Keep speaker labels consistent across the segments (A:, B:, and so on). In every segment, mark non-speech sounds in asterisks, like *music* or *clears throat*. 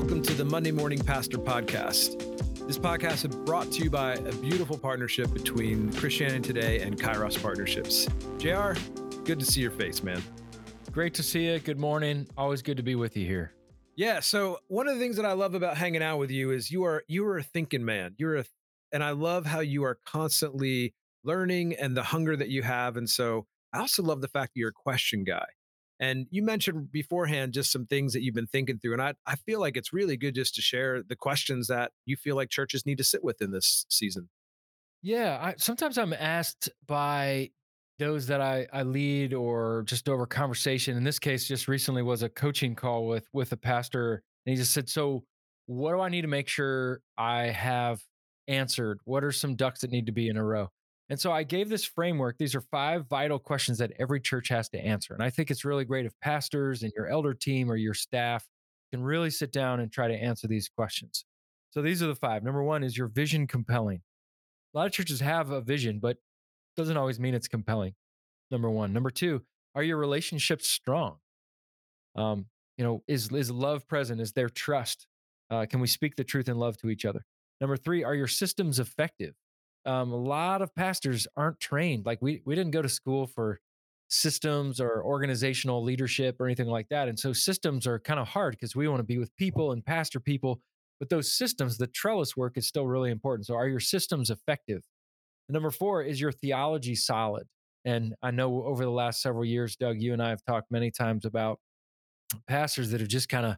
A: welcome to the Monday Morning Pastor Podcast. This podcast is brought to you by a beautiful partnership between Christianity Today and Kairos Partnerships. JR, good to see your face, man.
B: Great to see you. Good morning. Always good to be with you here.
A: Yeah, so one of the things that I love about hanging out with you is you are you are a thinking man. You're a and I love how you are constantly learning and the hunger that you have and so I also love the fact that you're a question guy. And you mentioned beforehand just some things that you've been thinking through. And I, I feel like it's really good just to share the questions that you feel like churches need to sit with in this season.
B: Yeah. I, sometimes I'm asked by those that I, I lead or just over conversation. In this case, just recently was a coaching call with with a pastor. And he just said, So what do I need to make sure I have answered? What are some ducks that need to be in a row? And so I gave this framework. These are five vital questions that every church has to answer. And I think it's really great if pastors and your elder team or your staff can really sit down and try to answer these questions. So these are the five. Number one is your vision compelling? A lot of churches have a vision, but doesn't always mean it's compelling. Number one. Number two, are your relationships strong? Um, you know, is is love present? Is there trust? Uh, can we speak the truth in love to each other? Number three, are your systems effective? Um, a lot of pastors aren't trained. Like we we didn't go to school for systems or organizational leadership or anything like that. And so systems are kind of hard because we want to be with people and pastor people. But those systems, the trellis work is still really important. So are your systems effective? And number four, is your theology solid? And I know over the last several years, Doug, you and I have talked many times about pastors that have just kind of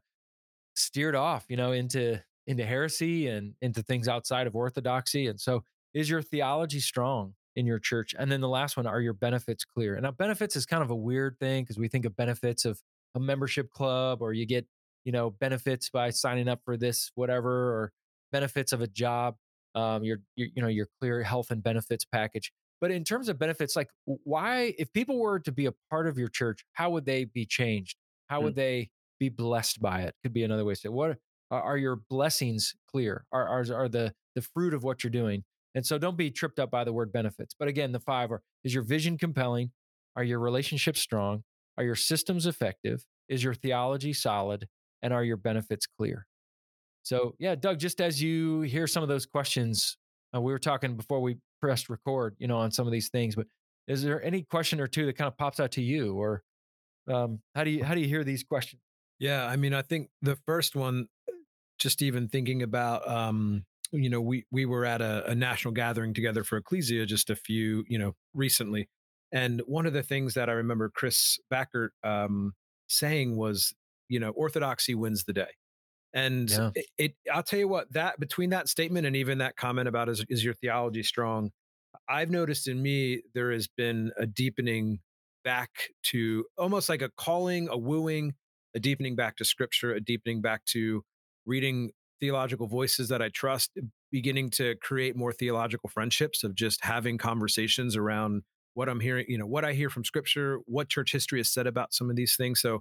B: steered off, you know, into into heresy and into things outside of orthodoxy. And so is your theology strong in your church? And then the last one, are your benefits clear? And now benefits is kind of a weird thing because we think of benefits of a membership club or you get, you know, benefits by signing up for this, whatever, or benefits of a job, um, your, your, you know, your clear health and benefits package. But in terms of benefits, like why, if people were to be a part of your church, how would they be changed? How mm. would they be blessed by it? Could be another way to say. What are, are your blessings clear? Are, are are the the fruit of what you're doing? And so don't be tripped up by the word benefits. But again, the five are is your vision compelling? Are your relationships strong? Are your systems effective? Is your theology solid? And are your benefits clear? So, yeah, Doug, just as you hear some of those questions, uh, we were talking before we pressed record, you know, on some of these things, but is there any question or two that kind of pops out to you or um, how do you how do you hear these questions?
A: Yeah, I mean, I think the first one, just even thinking about um, you know, we we were at a, a national gathering together for Ecclesia just a few, you know, recently, and one of the things that I remember Chris Backert um, saying was, you know, orthodoxy wins the day. And yeah. it, it, I'll tell you what, that between that statement and even that comment about is, is your theology strong, I've noticed in me there has been a deepening back to almost like a calling, a wooing, a deepening back to scripture, a deepening back to reading theological voices that I trust, beginning to create more theological friendships of just having conversations around what I'm hearing, you know, what I hear from scripture, what church history has said about some of these things. So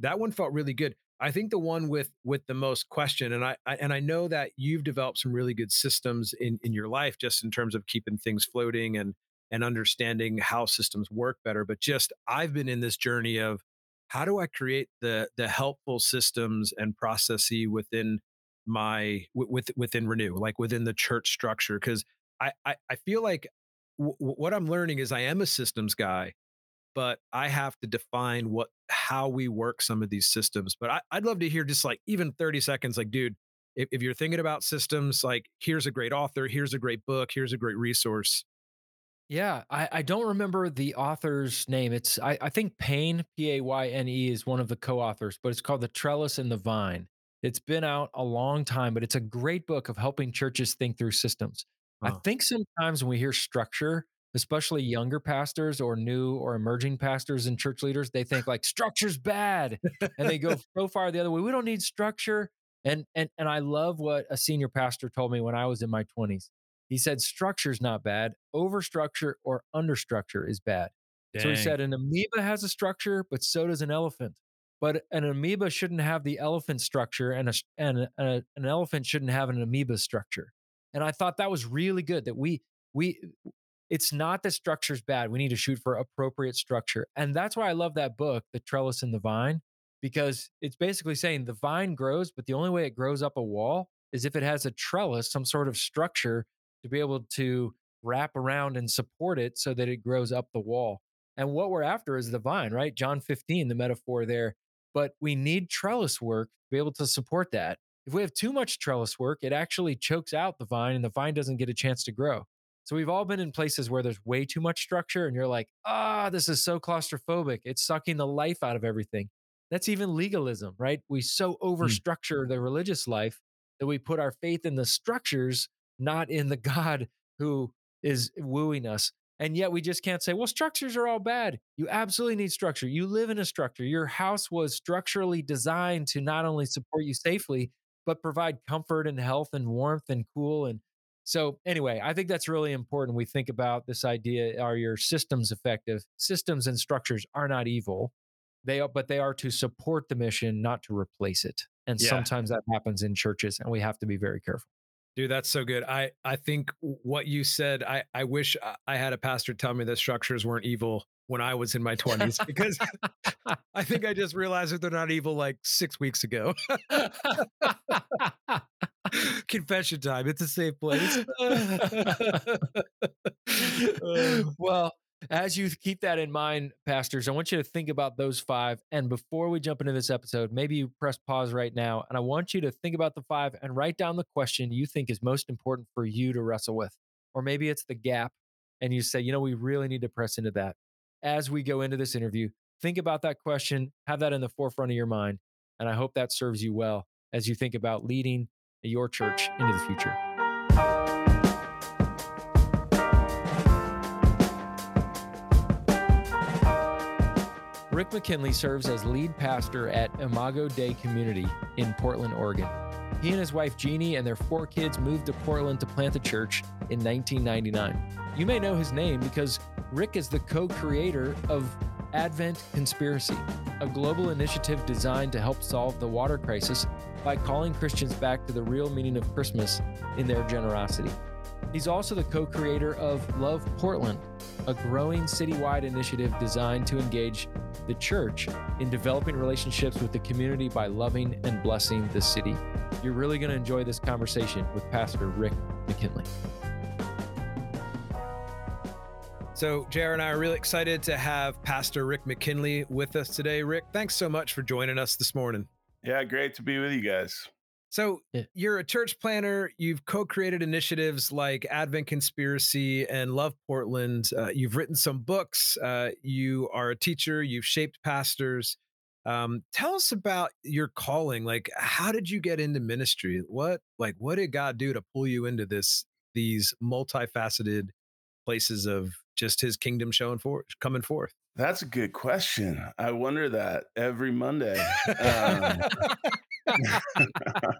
A: that one felt really good. I think the one with with the most question, and I, I, and I know that you've developed some really good systems in in your life, just in terms of keeping things floating and and understanding how systems work better. But just I've been in this journey of how do I create the the helpful systems and processes within my with within renew like within the church structure because I, I, I feel like w- what i'm learning is i am a systems guy but i have to define what how we work some of these systems but I, i'd love to hear just like even 30 seconds like dude if, if you're thinking about systems like here's a great author here's a great book here's a great resource
B: yeah, I, I don't remember the author's name. It's I, I think Payne P A Y N E is one of the co-authors, but it's called The Trellis and the Vine. It's been out a long time, but it's a great book of helping churches think through systems. I think sometimes when we hear structure, especially younger pastors or new or emerging pastors and church leaders, they think like structure's bad and they go so far the other way. We don't need structure. And and and I love what a senior pastor told me when I was in my 20s. He said structure's not bad, overstructure or understructure is bad. Dang. So he said an amoeba has a structure, but so does an elephant but an amoeba shouldn't have the elephant structure and a, and a, an elephant shouldn't have an amoeba structure and i thought that was really good that we we it's not that structure's bad we need to shoot for appropriate structure and that's why i love that book the trellis and the vine because it's basically saying the vine grows, but the only way it grows up a wall is if it has a trellis, some sort of structure to be able to wrap around and support it so that it grows up the wall. And what we're after is the vine, right? John 15, the metaphor there. But we need trellis work to be able to support that. If we have too much trellis work, it actually chokes out the vine and the vine doesn't get a chance to grow. So we've all been in places where there's way too much structure and you're like, ah, this is so claustrophobic. It's sucking the life out of everything. That's even legalism, right? We so overstructure the religious life that we put our faith in the structures, not in the *laughs* God who is wooing us. And yet we just can't say, well, structures are all bad. You absolutely need structure. You live in a structure. Your house was structurally designed to not only support you safely, but provide comfort and health and warmth and cool. And so, anyway, I think that's really important. We think about this idea are your systems effective? Systems and structures are not evil. They are, but they are to support the mission, not to replace it. And
A: Yeah.
B: sometimes that happens in churches, and we have to be very careful.
A: Dude, that's so good. I I think what you said. I I wish I- I had a pastor tell me that structures weren't evil when I was in my twenties *laughs* because *laughs* I think I just realized that they're not evil like six weeks ago. *laughs* Confession time. It's a safe place. Uh,
B: well, as you keep that in mind, pastors, I want you to think about those five. And before we jump into this episode, maybe you press pause right now. And I want you to think about the five and write down the question you think is most important for you to wrestle with. Or maybe it's the gap. And you say, you know, we really need to press into that. As we go into this interview, think about that question, have that in the forefront of your mind. And I hope that serves you well as you think about leading your church into the future. Rick McKinley serves as lead pastor at Imago Dei Community in Portland, Oregon. He and his wife Jeannie and their four kids moved to Portland to plant the church in 1999. You may know his name because Rick is the co creator of Advent Conspiracy, a global initiative designed to help solve the water crisis by calling Christians back to the real meaning of Christmas in their generosity. He's also the co creator of Love Portland, a growing citywide initiative designed to engage the church in developing relationships with the community by loving and blessing the city. You're really going to enjoy this conversation with Pastor Rick McKinley.
A: So, JR and I are really excited to have Pastor Rick McKinley with us today. Rick, thanks so much for joining us this morning.
C: Yeah, great to be with you guys.
A: So,
B: Yeah.
A: you're a church planter. You've co created initiatives like Advent Conspiracy and Love Portland. Uh, you've written some books. Uh, you are a teacher. You've shaped pastors. Um, tell us about your calling. Like, how did you get into ministry? What, like, what did God do to pull you into this, these multifaceted places of just his kingdom showing forth, coming forth?
C: That's a good question. I wonder that every Monday. *laughs* Um, *laughs*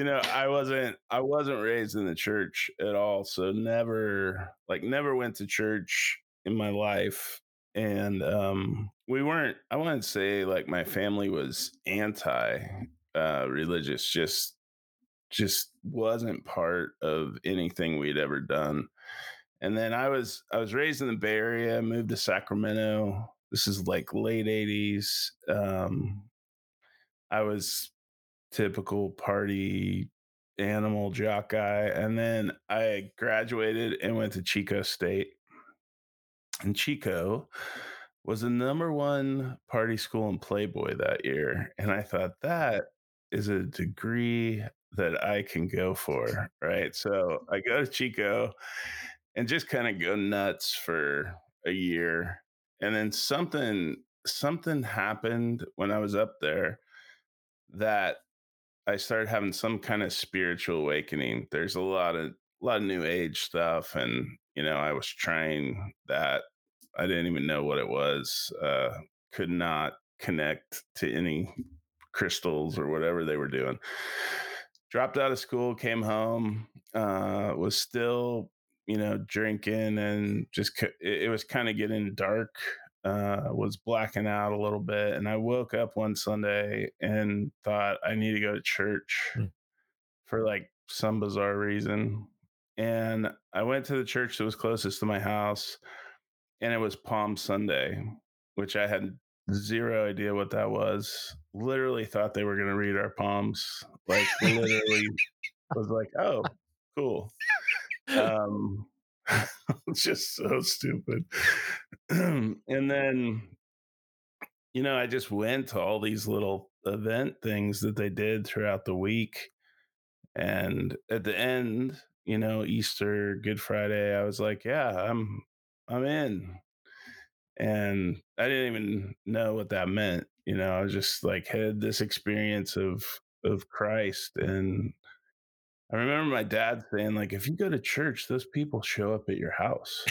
C: you know, I wasn't I wasn't raised in the church at all, so never like never went to church in my life. And um we weren't I wouldn't say like my family was anti uh religious, just just wasn't part of anything we'd ever done. And then I was I was raised in the Bay Area, moved to Sacramento. This is like late 80s. Um I was typical party animal jock guy. And then I graduated and went to Chico State. And Chico was the number one party school in Playboy that year. And I thought that is a degree that I can go for. Right. So I go to Chico and just kind of go nuts for a year. And then something something happened when I was up there that I started having some kind of spiritual awakening. There's a lot of a lot of new age stuff, and you know, I was trying that. I didn't even know what it was. Uh, could not connect to any crystals or whatever they were doing. Dropped out of school, came home, uh, was still, you know, drinking and just it, it was kind of getting dark uh, was blacking out a little bit. And I woke up one Sunday and thought I need to go to church
A: Hmm.
C: for like some bizarre reason. And I went to the church that was closest to my house, and it was Palm Sunday, which I had zero idea what that was. Literally thought they were going to read our palms. Like literally *laughs* was like, oh, cool. *laughs* Um, *laughs* just so stupid. *clears throat* and then, you know, I just went to all these little event things that they did throughout the week. And at the end, you know, Easter, Good Friday, I was like, yeah, I'm I'm in. And I didn't even know what that meant. You know, I was just like had this experience of of Christ and I remember my dad saying, like, if you go to church, those people show up at your house.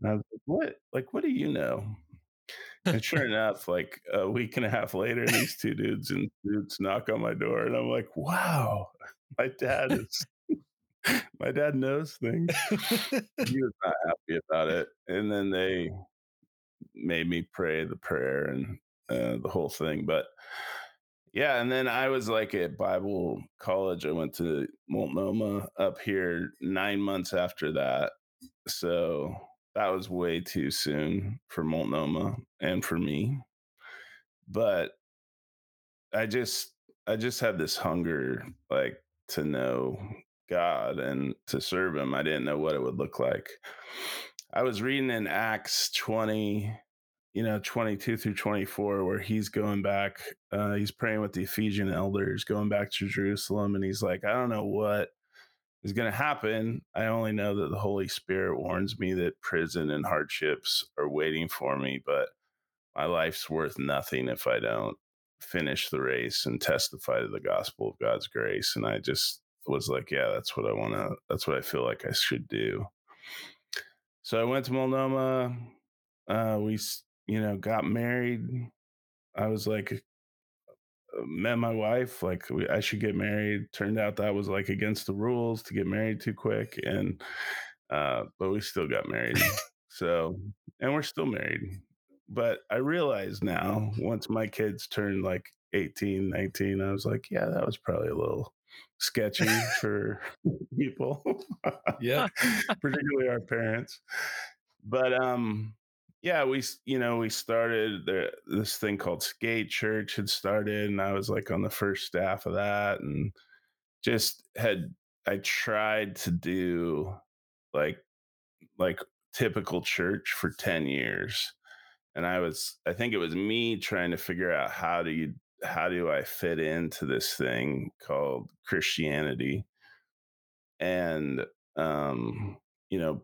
C: and I was like, what? Like, what do you know? And sure *laughs* enough, like a week and a half later, these two dudes in suits knock on my door, and I'm like, wow, my dad is *laughs* my dad knows things. he was not happy about it. And then they made me pray the prayer and uh, the whole thing. But yeah, and then I was like at Bible college. I went to Multnomah up here nine months after that. So that was way too soon for Multnomah and for me. But I just I just had this hunger like to know God and to serve him. I didn't know what it would look like. I was reading in Acts 20, you know, 22 through 24, where he's going back, uh, he's praying with the Ephesian elders, going back to Jerusalem, and he's like, I don't know what is going to happen. I only know that the Holy Spirit warns me that prison and hardships are waiting for me, but my life's worth nothing if I don't finish the race and testify to the gospel of God's grace. And I just was like, yeah, that's what I want to, that's what I feel like I should do. So I went to Multnomah. Uh, we, you know, got married. I was like, uh, met my wife. Like, we, I should get married. Turned out that was like against the rules to get married too quick. And, uh, but we still got married. so, and we're still married. But I realize now, once my kids turned like 18, 19, I was like, yeah, that was probably a little sketchy *laughs* for *laughs* people.
A: Yeah. *laughs*
C: Particularly our parents. But um yeah, we you know, we started the, this thing called Skate Church had started and I was like on the first staff of that and just had I tried to do like like typical church for 10 years. And I was I think it was me trying to figure out how do you how do I fit into this thing called Christianity? And um, you know,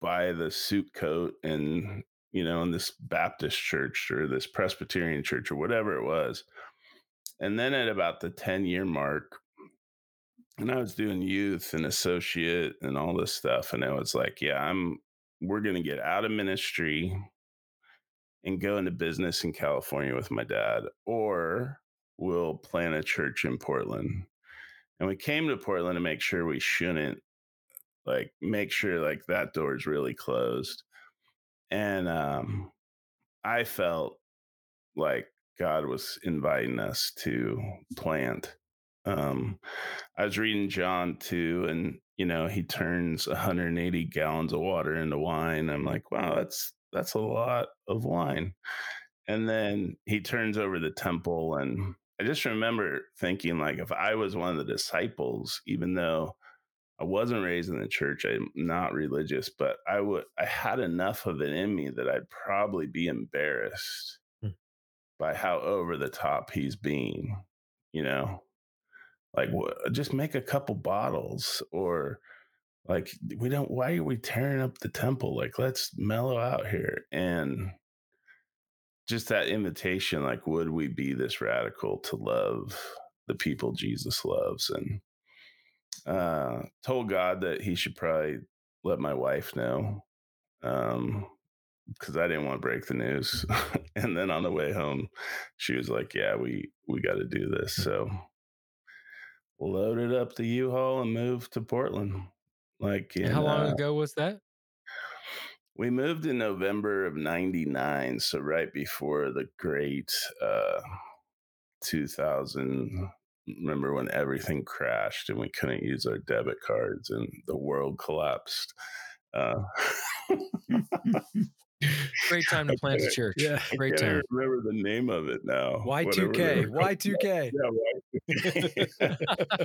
C: buy the suit coat and you know, in this Baptist church or this Presbyterian church or whatever it was. And then at about the 10 year mark, and I was doing youth and associate and all this stuff. And I was like, yeah, I'm, we're going to get out of ministry and go into business in California with my dad, or we'll plant a church in Portland. And we came to Portland to make sure we shouldn't like make sure like that door is really closed. And um I felt like God was inviting us to plant. Um I was reading John 2 and you know, he turns 180 gallons of water into wine. I'm like, wow, that's that's a lot of wine. And then he turns over the temple. And I just remember thinking, like, if I was one of the disciples, even though I wasn't raised in the church, I'm not religious, but I would, I had enough of it in me that I'd probably be embarrassed hmm. by how over the top he's being, you know? Like, just make a couple bottles or, like we don't why are we tearing up the temple like let's mellow out here and just that invitation like would we be this radical to love the people jesus loves and uh told god that he should probably let my wife know um because i didn't want to break the news *laughs* and then on the way home she was like yeah we we got to do this so loaded up the u-haul and moved to portland like,
B: in, how long uh, ago was that?
C: We moved in November of 99. So, right before the great uh, 2000. Remember when everything crashed and we couldn't use our debit cards and the world collapsed? Uh,
B: Great time to plant a church.
A: Yeah.
C: I
B: Great
C: can't
B: time.
C: remember the name of it now.
A: Y2K.
C: were called.
A: Y2K.
C: Yeah,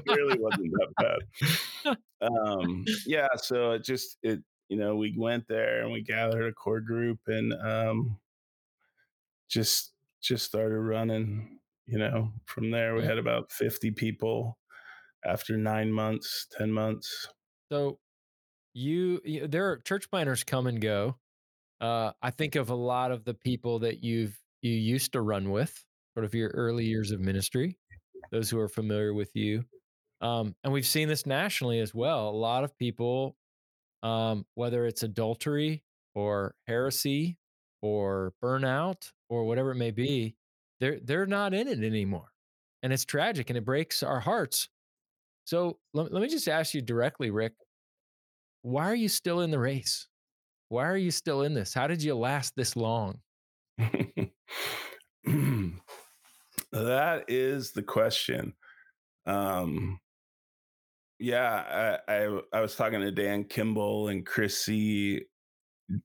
C: *laughs* really wasn't that bad. Um, yeah, so it just it you know we went there and we gathered a core group and um, just just started running. You know, from there we
B: Yeah.
C: had about fifty people after nine months, ten months.
B: So you, you there are church planters come and go. Uh, I think of a lot of the people that you've you used to run with, sort of your early years of ministry, those who are familiar with you. Um, and we've seen this nationally as well. A lot of people, um, whether it's adultery or heresy or burnout or whatever it may be, they're they're not in it anymore. And it's tragic and it breaks our hearts. So let, let me just ask you directly, Rick, why are you still in the race? Why are you still in this? How did you last this long? *laughs*
C: that is the question. Um, yeah, I, I I was talking to Dan Kimball and Chrissy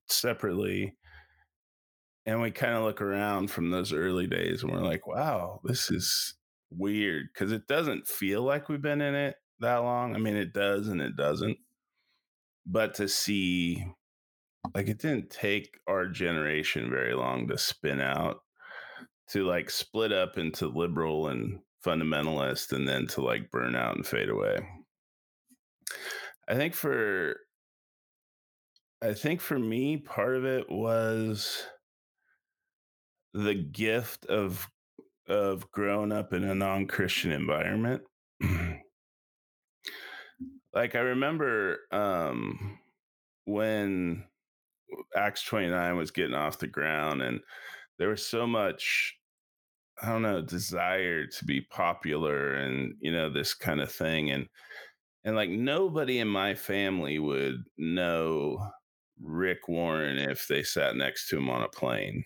C: separately, and we kind of look around from those early days, and we're like, "Wow, this is weird," because it doesn't feel like we've been in it that long. I mean, it does and it doesn't, but to see, like, it didn't take our generation very long to spin out to like split up into liberal and fundamentalist and then to like burn out and fade away. I think for I think for me part of it was the gift of of growing up in a non-Christian environment. *clears throat* like I remember um when Acts 29 was getting off the ground and there was so much I don't know, desire to be popular and, you know, this kind of thing. And, and like nobody in my family would know Rick Warren if they sat next to him on a plane.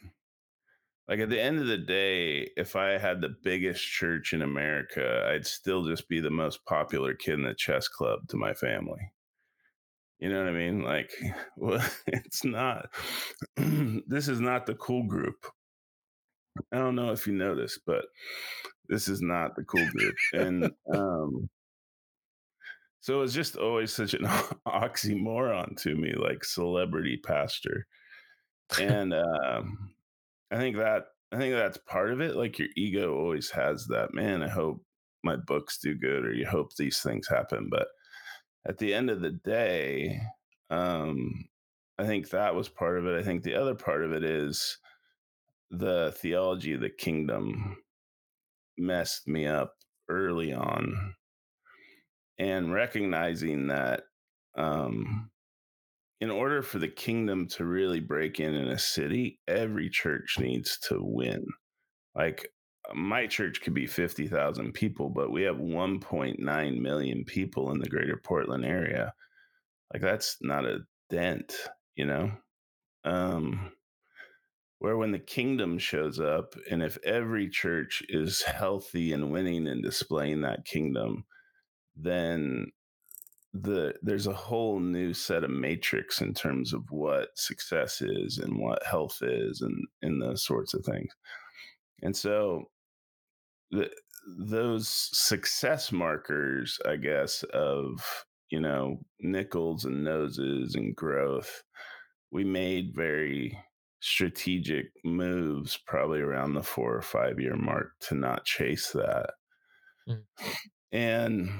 C: Like at the end of the day, if I had the biggest church in America, I'd still just be the most popular kid in the chess club to my family. You know what I mean? Like, *laughs* well, *laughs* it's not, *clears throat* this is not the cool group. I don't know if you noticed, but this is not the cool group. And *laughs* um, so it's just always such an oxymoron to me, like celebrity pastor. And um, I think that I think that's part of it. Like your ego always has that, man, I hope my books do good or you hope these things happen. But at the end of the day, um, I think that was part of it. I think the other part of it is the theology of the kingdom messed me up early on and recognizing that um, in order for the kingdom to really break in in a city every church needs to win. Like my church could be 50,000 people but we have 1.9 million people in the greater portland area. Like that's not a dent you know? Um where when the kingdom shows up and if every church is *laughs* healthy and winning and displaying that kingdom then the there's a whole new set of matrix in terms of what success is and what health is and and those sorts of things and so the, those success markers i guess of you know nickels and noses and growth we made very strategic moves probably around the four or five year mark to not chase that. Mm. And,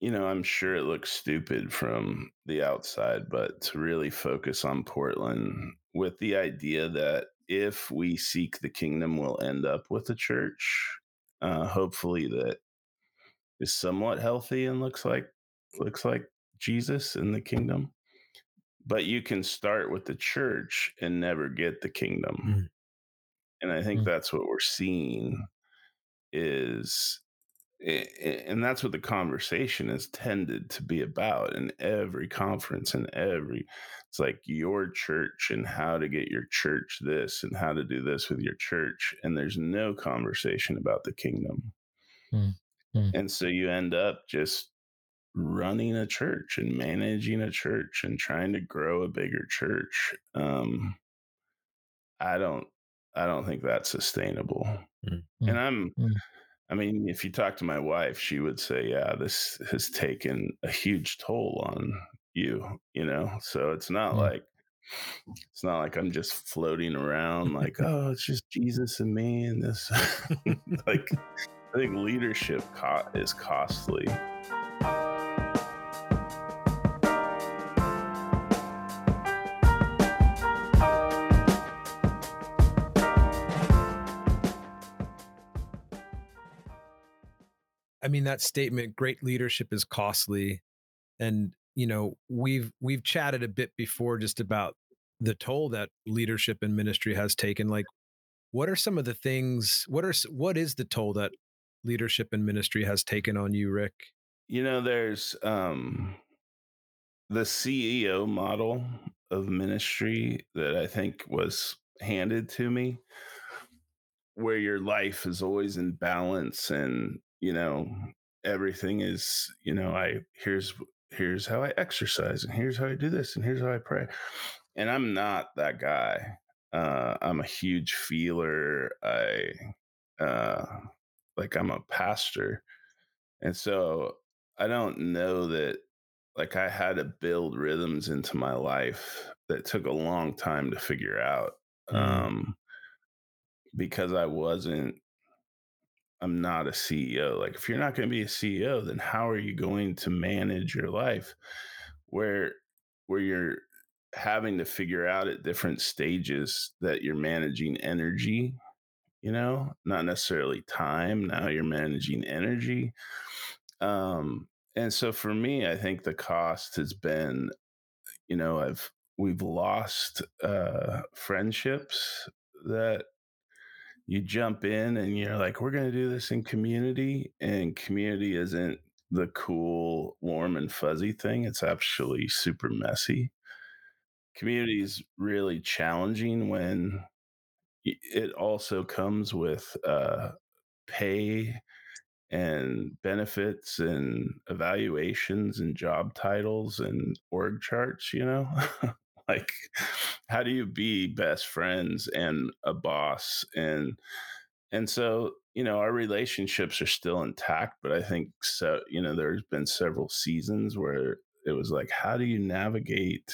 C: you know, I'm sure it looks stupid from the outside, but to really focus on Portland with the idea that if we seek the kingdom, we'll end up with a church, uh, hopefully that is somewhat healthy and looks like looks like Jesus in the kingdom but you can start with the church and never get the kingdom mm. and i think mm. that's what we're seeing is and that's what the conversation has tended to be about in every conference and every it's like your church and how to get your church this and how to do this with your church and there's no conversation about the kingdom mm. and so you end up just running a church and managing a church and trying to grow a bigger church. Um, I don't I don't think that's sustainable.
A: Mm.
C: And I'm
B: Mm.
C: I mean, if you talk to my wife, she would say, "Yeah, this has taken a huge toll on you," you know? So it's not
B: Yeah.
C: like it's not like I'm just floating around *laughs* like, "Oh, it's just Jesus and me and this." *laughs* like I think leadership co- is costly.
A: Mean that statement, great leadership is costly. And you know, we've we've chatted a bit before just about the toll that leadership and ministry has taken. Like, what are some of the things? What are what is the toll that leadership and ministry has taken on you, Rick?
C: You know, there's um the CEO model of ministry that I think was handed to me where your life is always in balance and you know everything is you know i here's here's how i exercise and here's how i do this and here's how i pray and i'm not that guy uh i'm a huge feeler i uh like i'm a pastor and so i don't know that like i had to build rhythms into my life that took a long time to figure out
A: Mm.
C: um because i wasn't I'm not a CEO. Like, if you're not going to be a CEO, then how are you going to manage your life where where you're having to figure out at different stages that you're managing energy, you know, not necessarily time. Now you're managing energy. Um, and so for me, I think the cost has been, you know, I've we've lost uh friendships that you jump in and you're like, we're going to do this in community. And community isn't the cool, warm, and fuzzy thing. It's actually super messy. Community is really challenging when it also comes with uh, pay and benefits and evaluations and job titles and org charts, you know? *laughs* *laughs* like, how do you be best friends and a boss and and so, you know, our relationships are still intact, but I think so, you know, there's been several seasons where it was like, how do you navigate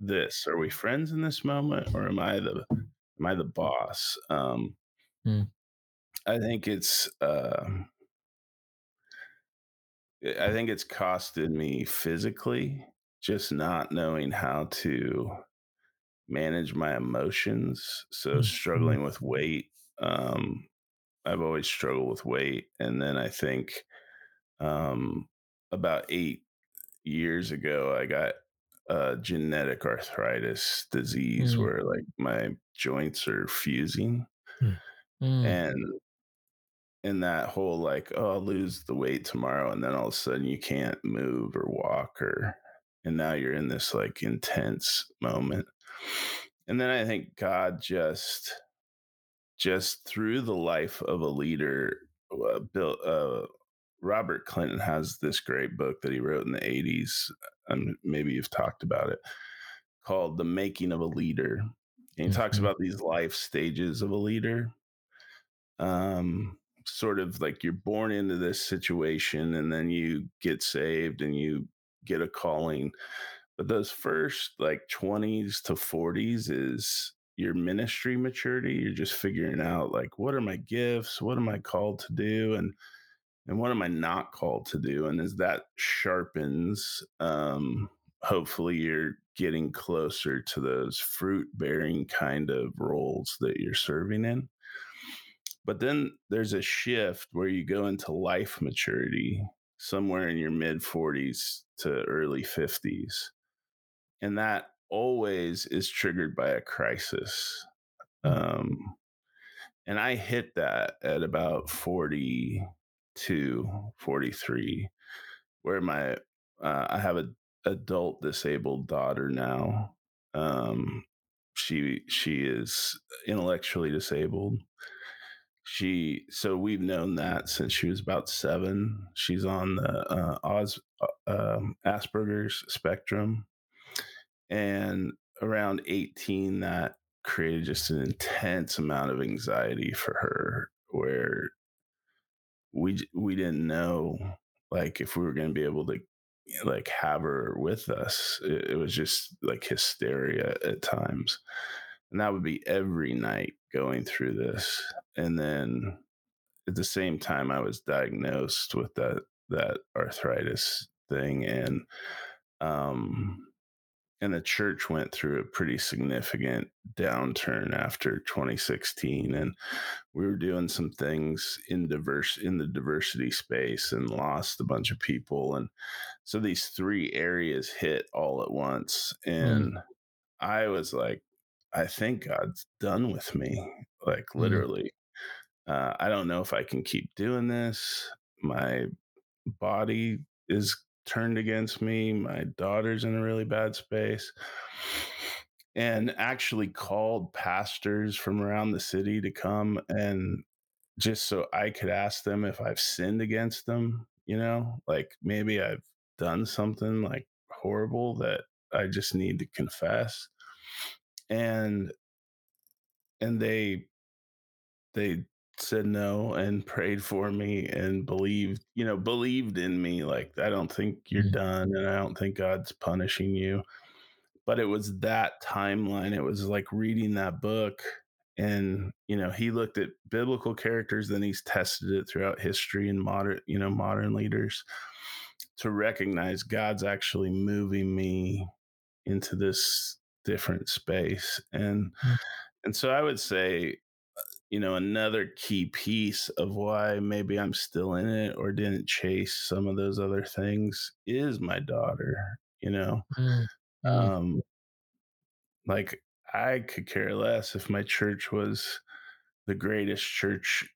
C: this? Are we friends in this moment or am I the am I the boss? Um
B: Mm.
C: I think it's uh I think it's costed me physically just not knowing how to manage my emotions. So
A: Mm.
C: struggling with weight. Um I've always struggled with weight. And then I think um, about eight years ago, I got a genetic arthritis disease
B: Mm.
C: where like my joints are fusing.
B: Mm.
C: And in that whole like, oh, I'll lose the weight tomorrow. And then all of a sudden you can't move or walk or, and now you're in this like intense moment. And then I think God just, just through the life of a leader, uh, built, uh, Robert Clinton has this great book that he wrote in the 80s. And maybe you've talked about it called The Making of a Leader. And he talks
B: Mhm.
C: about these life stages of a leader. Um, sort of like you're born into this situation and then you get saved and you get a calling. But those first like 20s to 40s is your ministry maturity. You're just figuring out like what are my gifts? What am I called to do? And and what am I not called to do? And as that sharpens, um, hopefully you're getting closer to those fruit bearing kind of roles that you're serving in. But then there's a shift where you go into life maturity somewhere in your mid 40s to early 50s. And that always is triggered by a crisis. Um, and I hit that at about 42, 43, where my, uh, I have a adult disabled daughter now. Um, she, she is intellectually disabled she so we've known that since she was about seven. She's on the uh, Oz, uh, um, asperger's spectrum. And around 18 that created just an intense amount of anxiety for her where we we didn't know like if we were going to be able to like have her with us. It, it was just like hysteria at times and that would be every night going through this and then at the same time i was diagnosed with that that arthritis thing and um and the church went through a pretty significant downturn after 2016 and we were doing some things in diverse in the diversity space and lost a bunch of people and so these three areas hit all at once and mm. i was like I think God's done with me, like mm. literally. Mm. Uh, I don't know if I can keep doing this. My body is turned against me. My daughter's in a really bad space. And actually called pastors from around the city to come and just so I could ask them if I've sinned against them, you know, like maybe I've done something like horrible that I just need to confess and and they they said no and *laughs* prayed for me and believed you know believed in me like i don't think you're mm-hmm. done and i don't think god's punishing you but it was that timeline it was like reading that book and you know he looked at biblical characters then he's tested it throughout history and modern you know modern leaders to recognize god's actually moving me into this different space and mm-hmm. and so i would say uh, you know another key piece of why maybe i'm still in it or didn't chase some of those other things is my daughter you know mm-hmm. um like i could care less if my church was the greatest church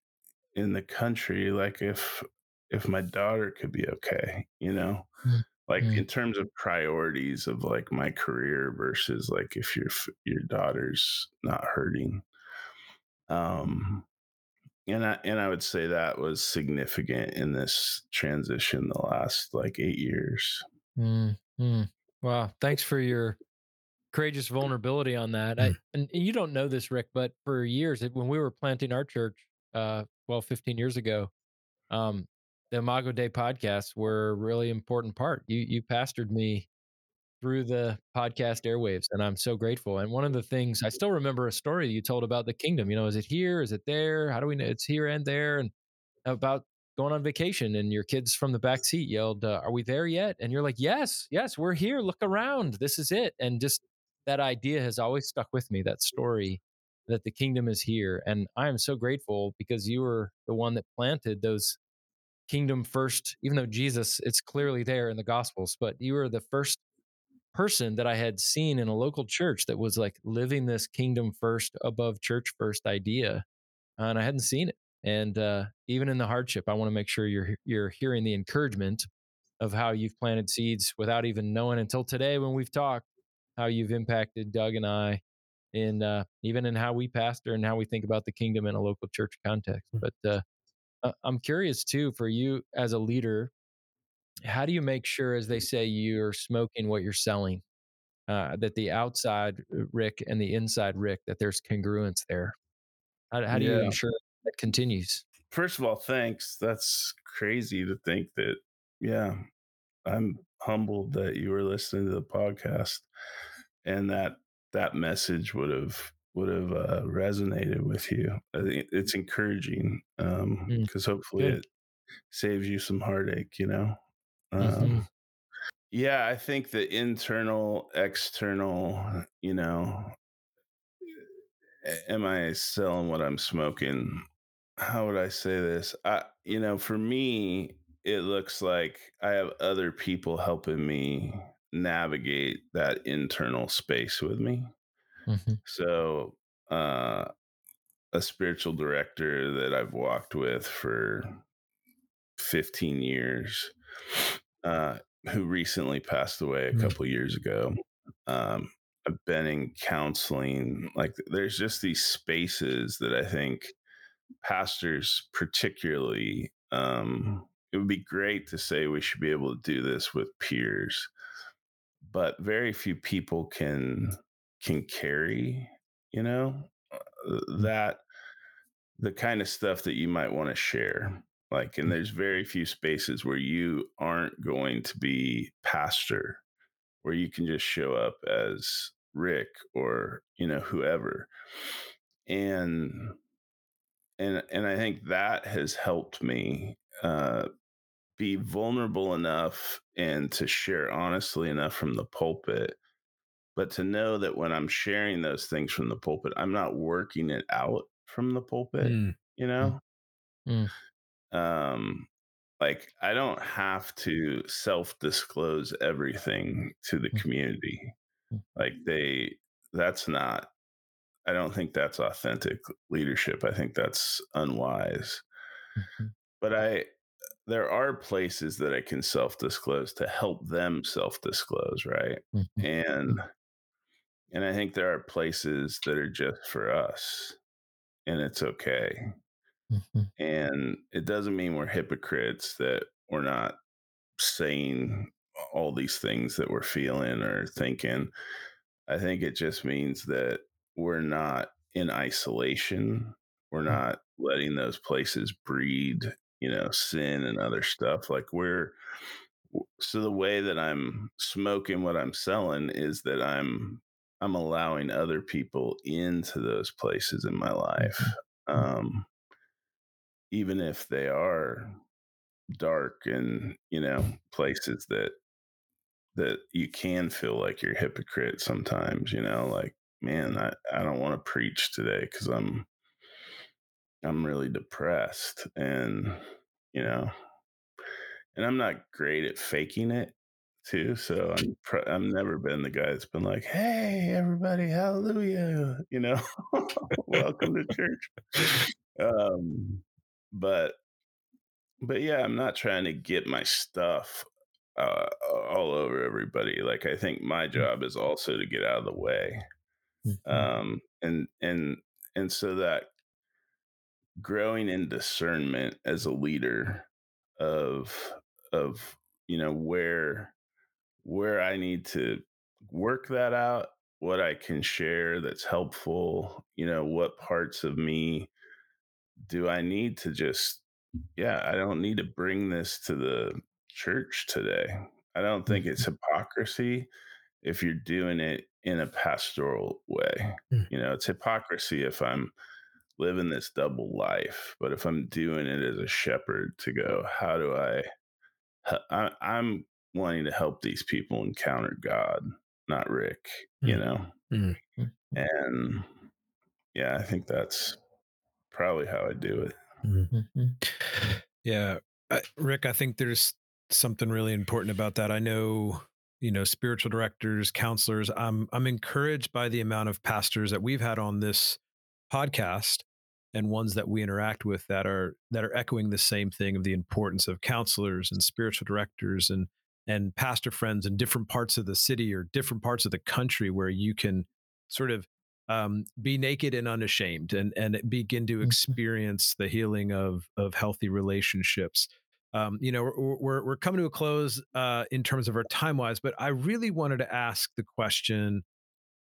C: in the country like if if my daughter could be okay you know mm-hmm like mm. in terms of priorities of like my career versus like if your your daughter's not hurting um and i and i would say that was significant in this transition the last like eight years
B: mm, mm. wow thanks for your courageous vulnerability on that I, mm. *clears throat* and, and, you don't know this rick but for years when we were planting our church uh well 15 years ago um the Imago Dei podcasts were a really important part. You you pastored me through the podcast airwaves, and I'm so grateful. And one of the things I still remember a story you told about the kingdom. You know, is it here? Is it there? How do we know it's here and there? And about going on vacation, and your kids from the back seat yelled, uh, "Are we there yet?" And you're like, "Yes, yes, we're here. Look around. This is it." And just that idea has always stuck with me. That story that the kingdom is here, and I am so grateful because you were the one that planted those kingdom first, even though Jesus, it's clearly there in the Gospels, but you were the first person that I had seen in a local church that was like living this kingdom first above church first idea. and I hadn't seen it. And uh, even in the hardship, I want to make sure you're you're hearing the encouragement of how you've planted seeds without even knowing until today when we've talked how you've impacted Doug and I in uh, even in how we pastor and how we think about the kingdom in a local church context. Hmm. But uh, uh, I'm curious too for you as a leader, how do you make sure, as they say, you're smoking what you're selling? Uh, that the outside uh, Rick and the inside Rick, that there's congruence there. How, how do yeah. you ensure that continues?
C: First of all, thanks. That's crazy to think that. Yeah, I'm humbled that you were listening to the podcast and that that message would have would have uh, resonated with you. I think it's encouraging because um, mm. hopefully Good. it saves you some heartache. You know. Um, mm-hmm. Yeah, I think the internal, external. You know, am I selling what I'm smoking? How would I say this? I, you know, for me, it looks like I have other people helping me navigate that internal space with me. Mm-hmm. So, uh, a spiritual director that I've walked with for 15 years, uh, who recently passed away a mm-hmm. couple years ago. Um, I've been in counseling. Like, there's just these spaces that I think pastors particularly um it would be great to say we should be able to do this with peers but very few people can can carry you know uh,
B: Mm.
C: that the kind of stuff that you might want to share like and there's very few spaces where you aren't going to be pastor where you can just show up as rick or you know whoever and and and i think that has helped me uh be vulnerable enough and to share honestly enough from the pulpit but to know that when i'm sharing those things from the pulpit i'm not working it out from the pulpit
A: Mm,
C: you know
B: Mm.
C: um like i don't have to self disclose everything to the
B: Mm.
C: community
B: Mm.
C: like they that's not i don't think that's authentic leadership i think that's unwise
B: Mhm.
C: but i there are places that i can self disclose to help them self disclose right
B: Mhm.
C: and and i think there are places that are just for us and it's okay
B: Mhm.
C: and it doesn't mean we're hypocrites that we're not saying all these things that we're feeling or thinking i think it just means that we're not in isolation we're
B: Mm.
C: not letting those places breed you know sin and other stuff like we're so the way that i'm smoking what i'm selling is that i'm i'm allowing other people into those places in my life
B: Mhm.
C: um even if they are dark and you know places that that you can feel like you're a hypocrite sometimes you know like man i, I don't want to preach today because i'm i'm really depressed and you know and i'm not great at faking it too so i'm pr- i've never been the guy that's been like hey everybody hallelujah you know *laughs* welcome to church um but but yeah, I'm not trying to get my stuff uh, all over everybody. Like I think my
B: Mm.
C: job is also to get out of the way,
B: Mhm.
C: um, and and and so that growing in discernment as a leader of of you know where where I need to work that out, what I can share that's helpful, you know, what parts of me do I need to just yeah, I don't need to bring this to the church today. I don't think it's
B: Mhm.
C: hypocrisy if you're doing it in a pastoral way.
A: Mm.
C: You know, it's hypocrisy if I'm living this double life, but if I'm doing it as a shepherd to go, how do I, I I'm wanting to help these people encounter God, not Rick, you
A: Mm.
C: know?
A: mm.
B: Mhm.
C: And yeah, I think that's probably how I do it.
B: Mhm.
A: Yeah, I, Rick, I think there's something really important about that. I know, you know, spiritual directors, counselors. I'm I'm encouraged by the amount of pastors that we've had on this podcast and ones that we interact with that are that are echoing the same thing of the importance of counselors and spiritual directors and and pastor friends in different parts of the city or different parts of the country where you can sort of um, be naked and unashamed and and begin to
B: Mhm.
A: experience the healing of of healthy relationships um, you know we're, we're we're coming to a close uh, in terms of our time wise but i really wanted to ask the question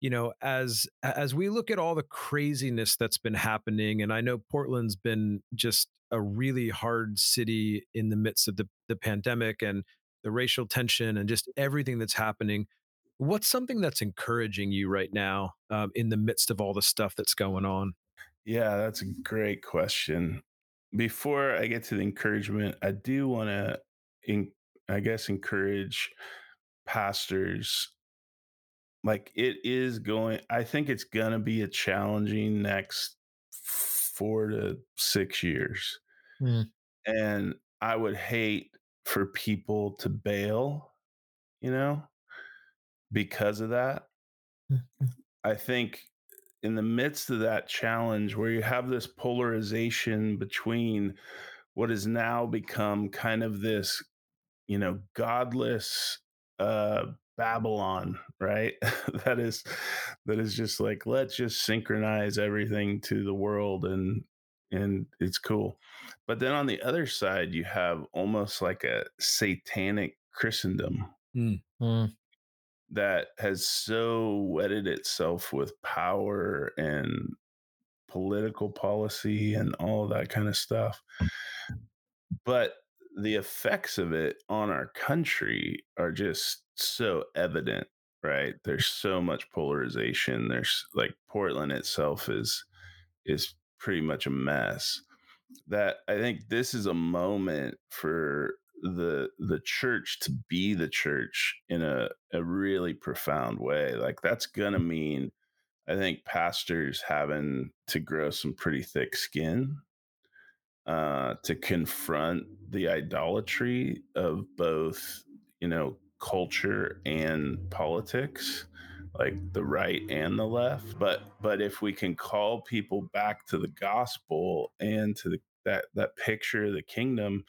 A: you know as as we look at all the craziness that's been happening and i know portland's been just a really hard city in the midst of the, the pandemic and the racial tension and just everything that's happening what's something that's encouraging you right now um, in the midst of all the stuff that's going on
C: Yeah, that's a great question. Before I get to the encouragement, I do want to, I guess, encourage pastors. Like it is going, I think it's going to be a challenging next four to six years.
B: Mm.
C: And I would hate for people to bail, you know, because of that.
B: Mhm.
C: I think in the midst of that challenge where you have this polarization between what has now become kind of this, you know, godless uh Babylon, right? *laughs* that is that is just like let's just synchronize everything to the world and and it's cool. But then on the other side, you have almost like a satanic Christendom
A: Mm.
B: Mm.
C: that has so wedded itself with power and political policy and all that kind of stuff. But the effects of it on our country are just so evident, right? There's so much polarization. There's like Portland itself is is pretty much a mess. That I think this is a moment for the the church to be the church in a, a really profound way. Like that's gonna mean I think pastors having to grow some pretty thick skin uh, to confront the idolatry of both, you know, culture and politics, like the right and the left. But but if we can call people back to the gospel and to the, that that picture of the kingdom,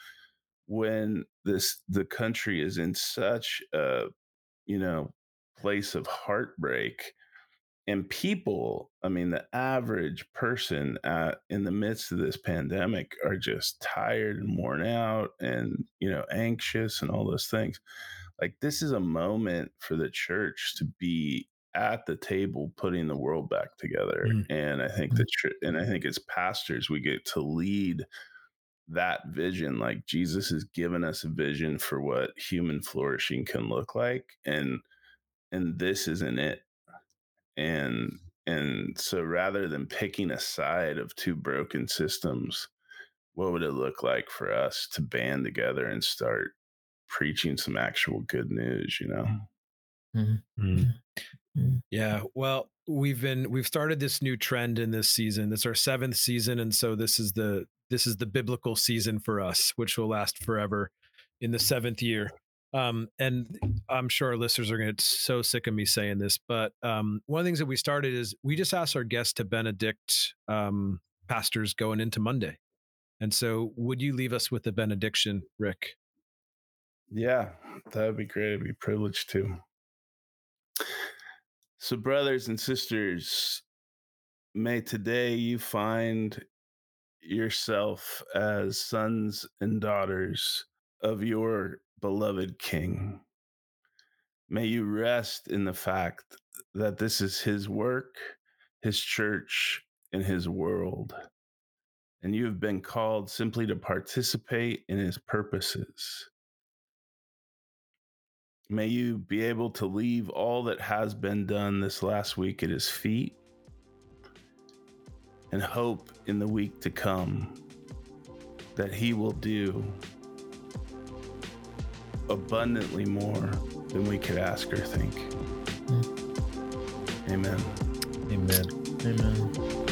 C: when this the country is in such a you know place of heartbreak and people i mean the average person at, in the midst of this pandemic are just tired and worn out and you know anxious and all those things like this is a moment for the church to be at the table putting the world back together
A: Mm.
C: and i think that and i think as pastors we get to lead that vision like jesus has given us a vision for what human flourishing can look like and and this isn't it and and so rather than picking a side of two broken systems what would it look like for us to band together and start preaching some actual good news you know
A: Mm.
B: Mm.
A: Yeah. Well, we've been we've started this new trend in this season. It's our seventh season, and so this is the this is the biblical season for us, which will last forever in the seventh year. Um, and I'm sure our listeners are going to get so sick of me saying this, but um, one of the things that we started is we just asked our guests to benedict um, pastors going into Monday. And so, would you leave us with a benediction, Rick?
C: yeah that would be great i'd be privileged to so brothers and sisters may today you find yourself as sons and daughters of your beloved king. May you rest in the fact that this is his work his church and his world and you have been called simply to participate in his purposes May you be able to leave all that has been done this last week at his feet and hope in the week to come that he will do abundantly more than we could ask or think. Hmm. Amen.
A: Amen.
B: Amen.